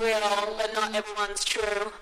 real, but not everyone's true.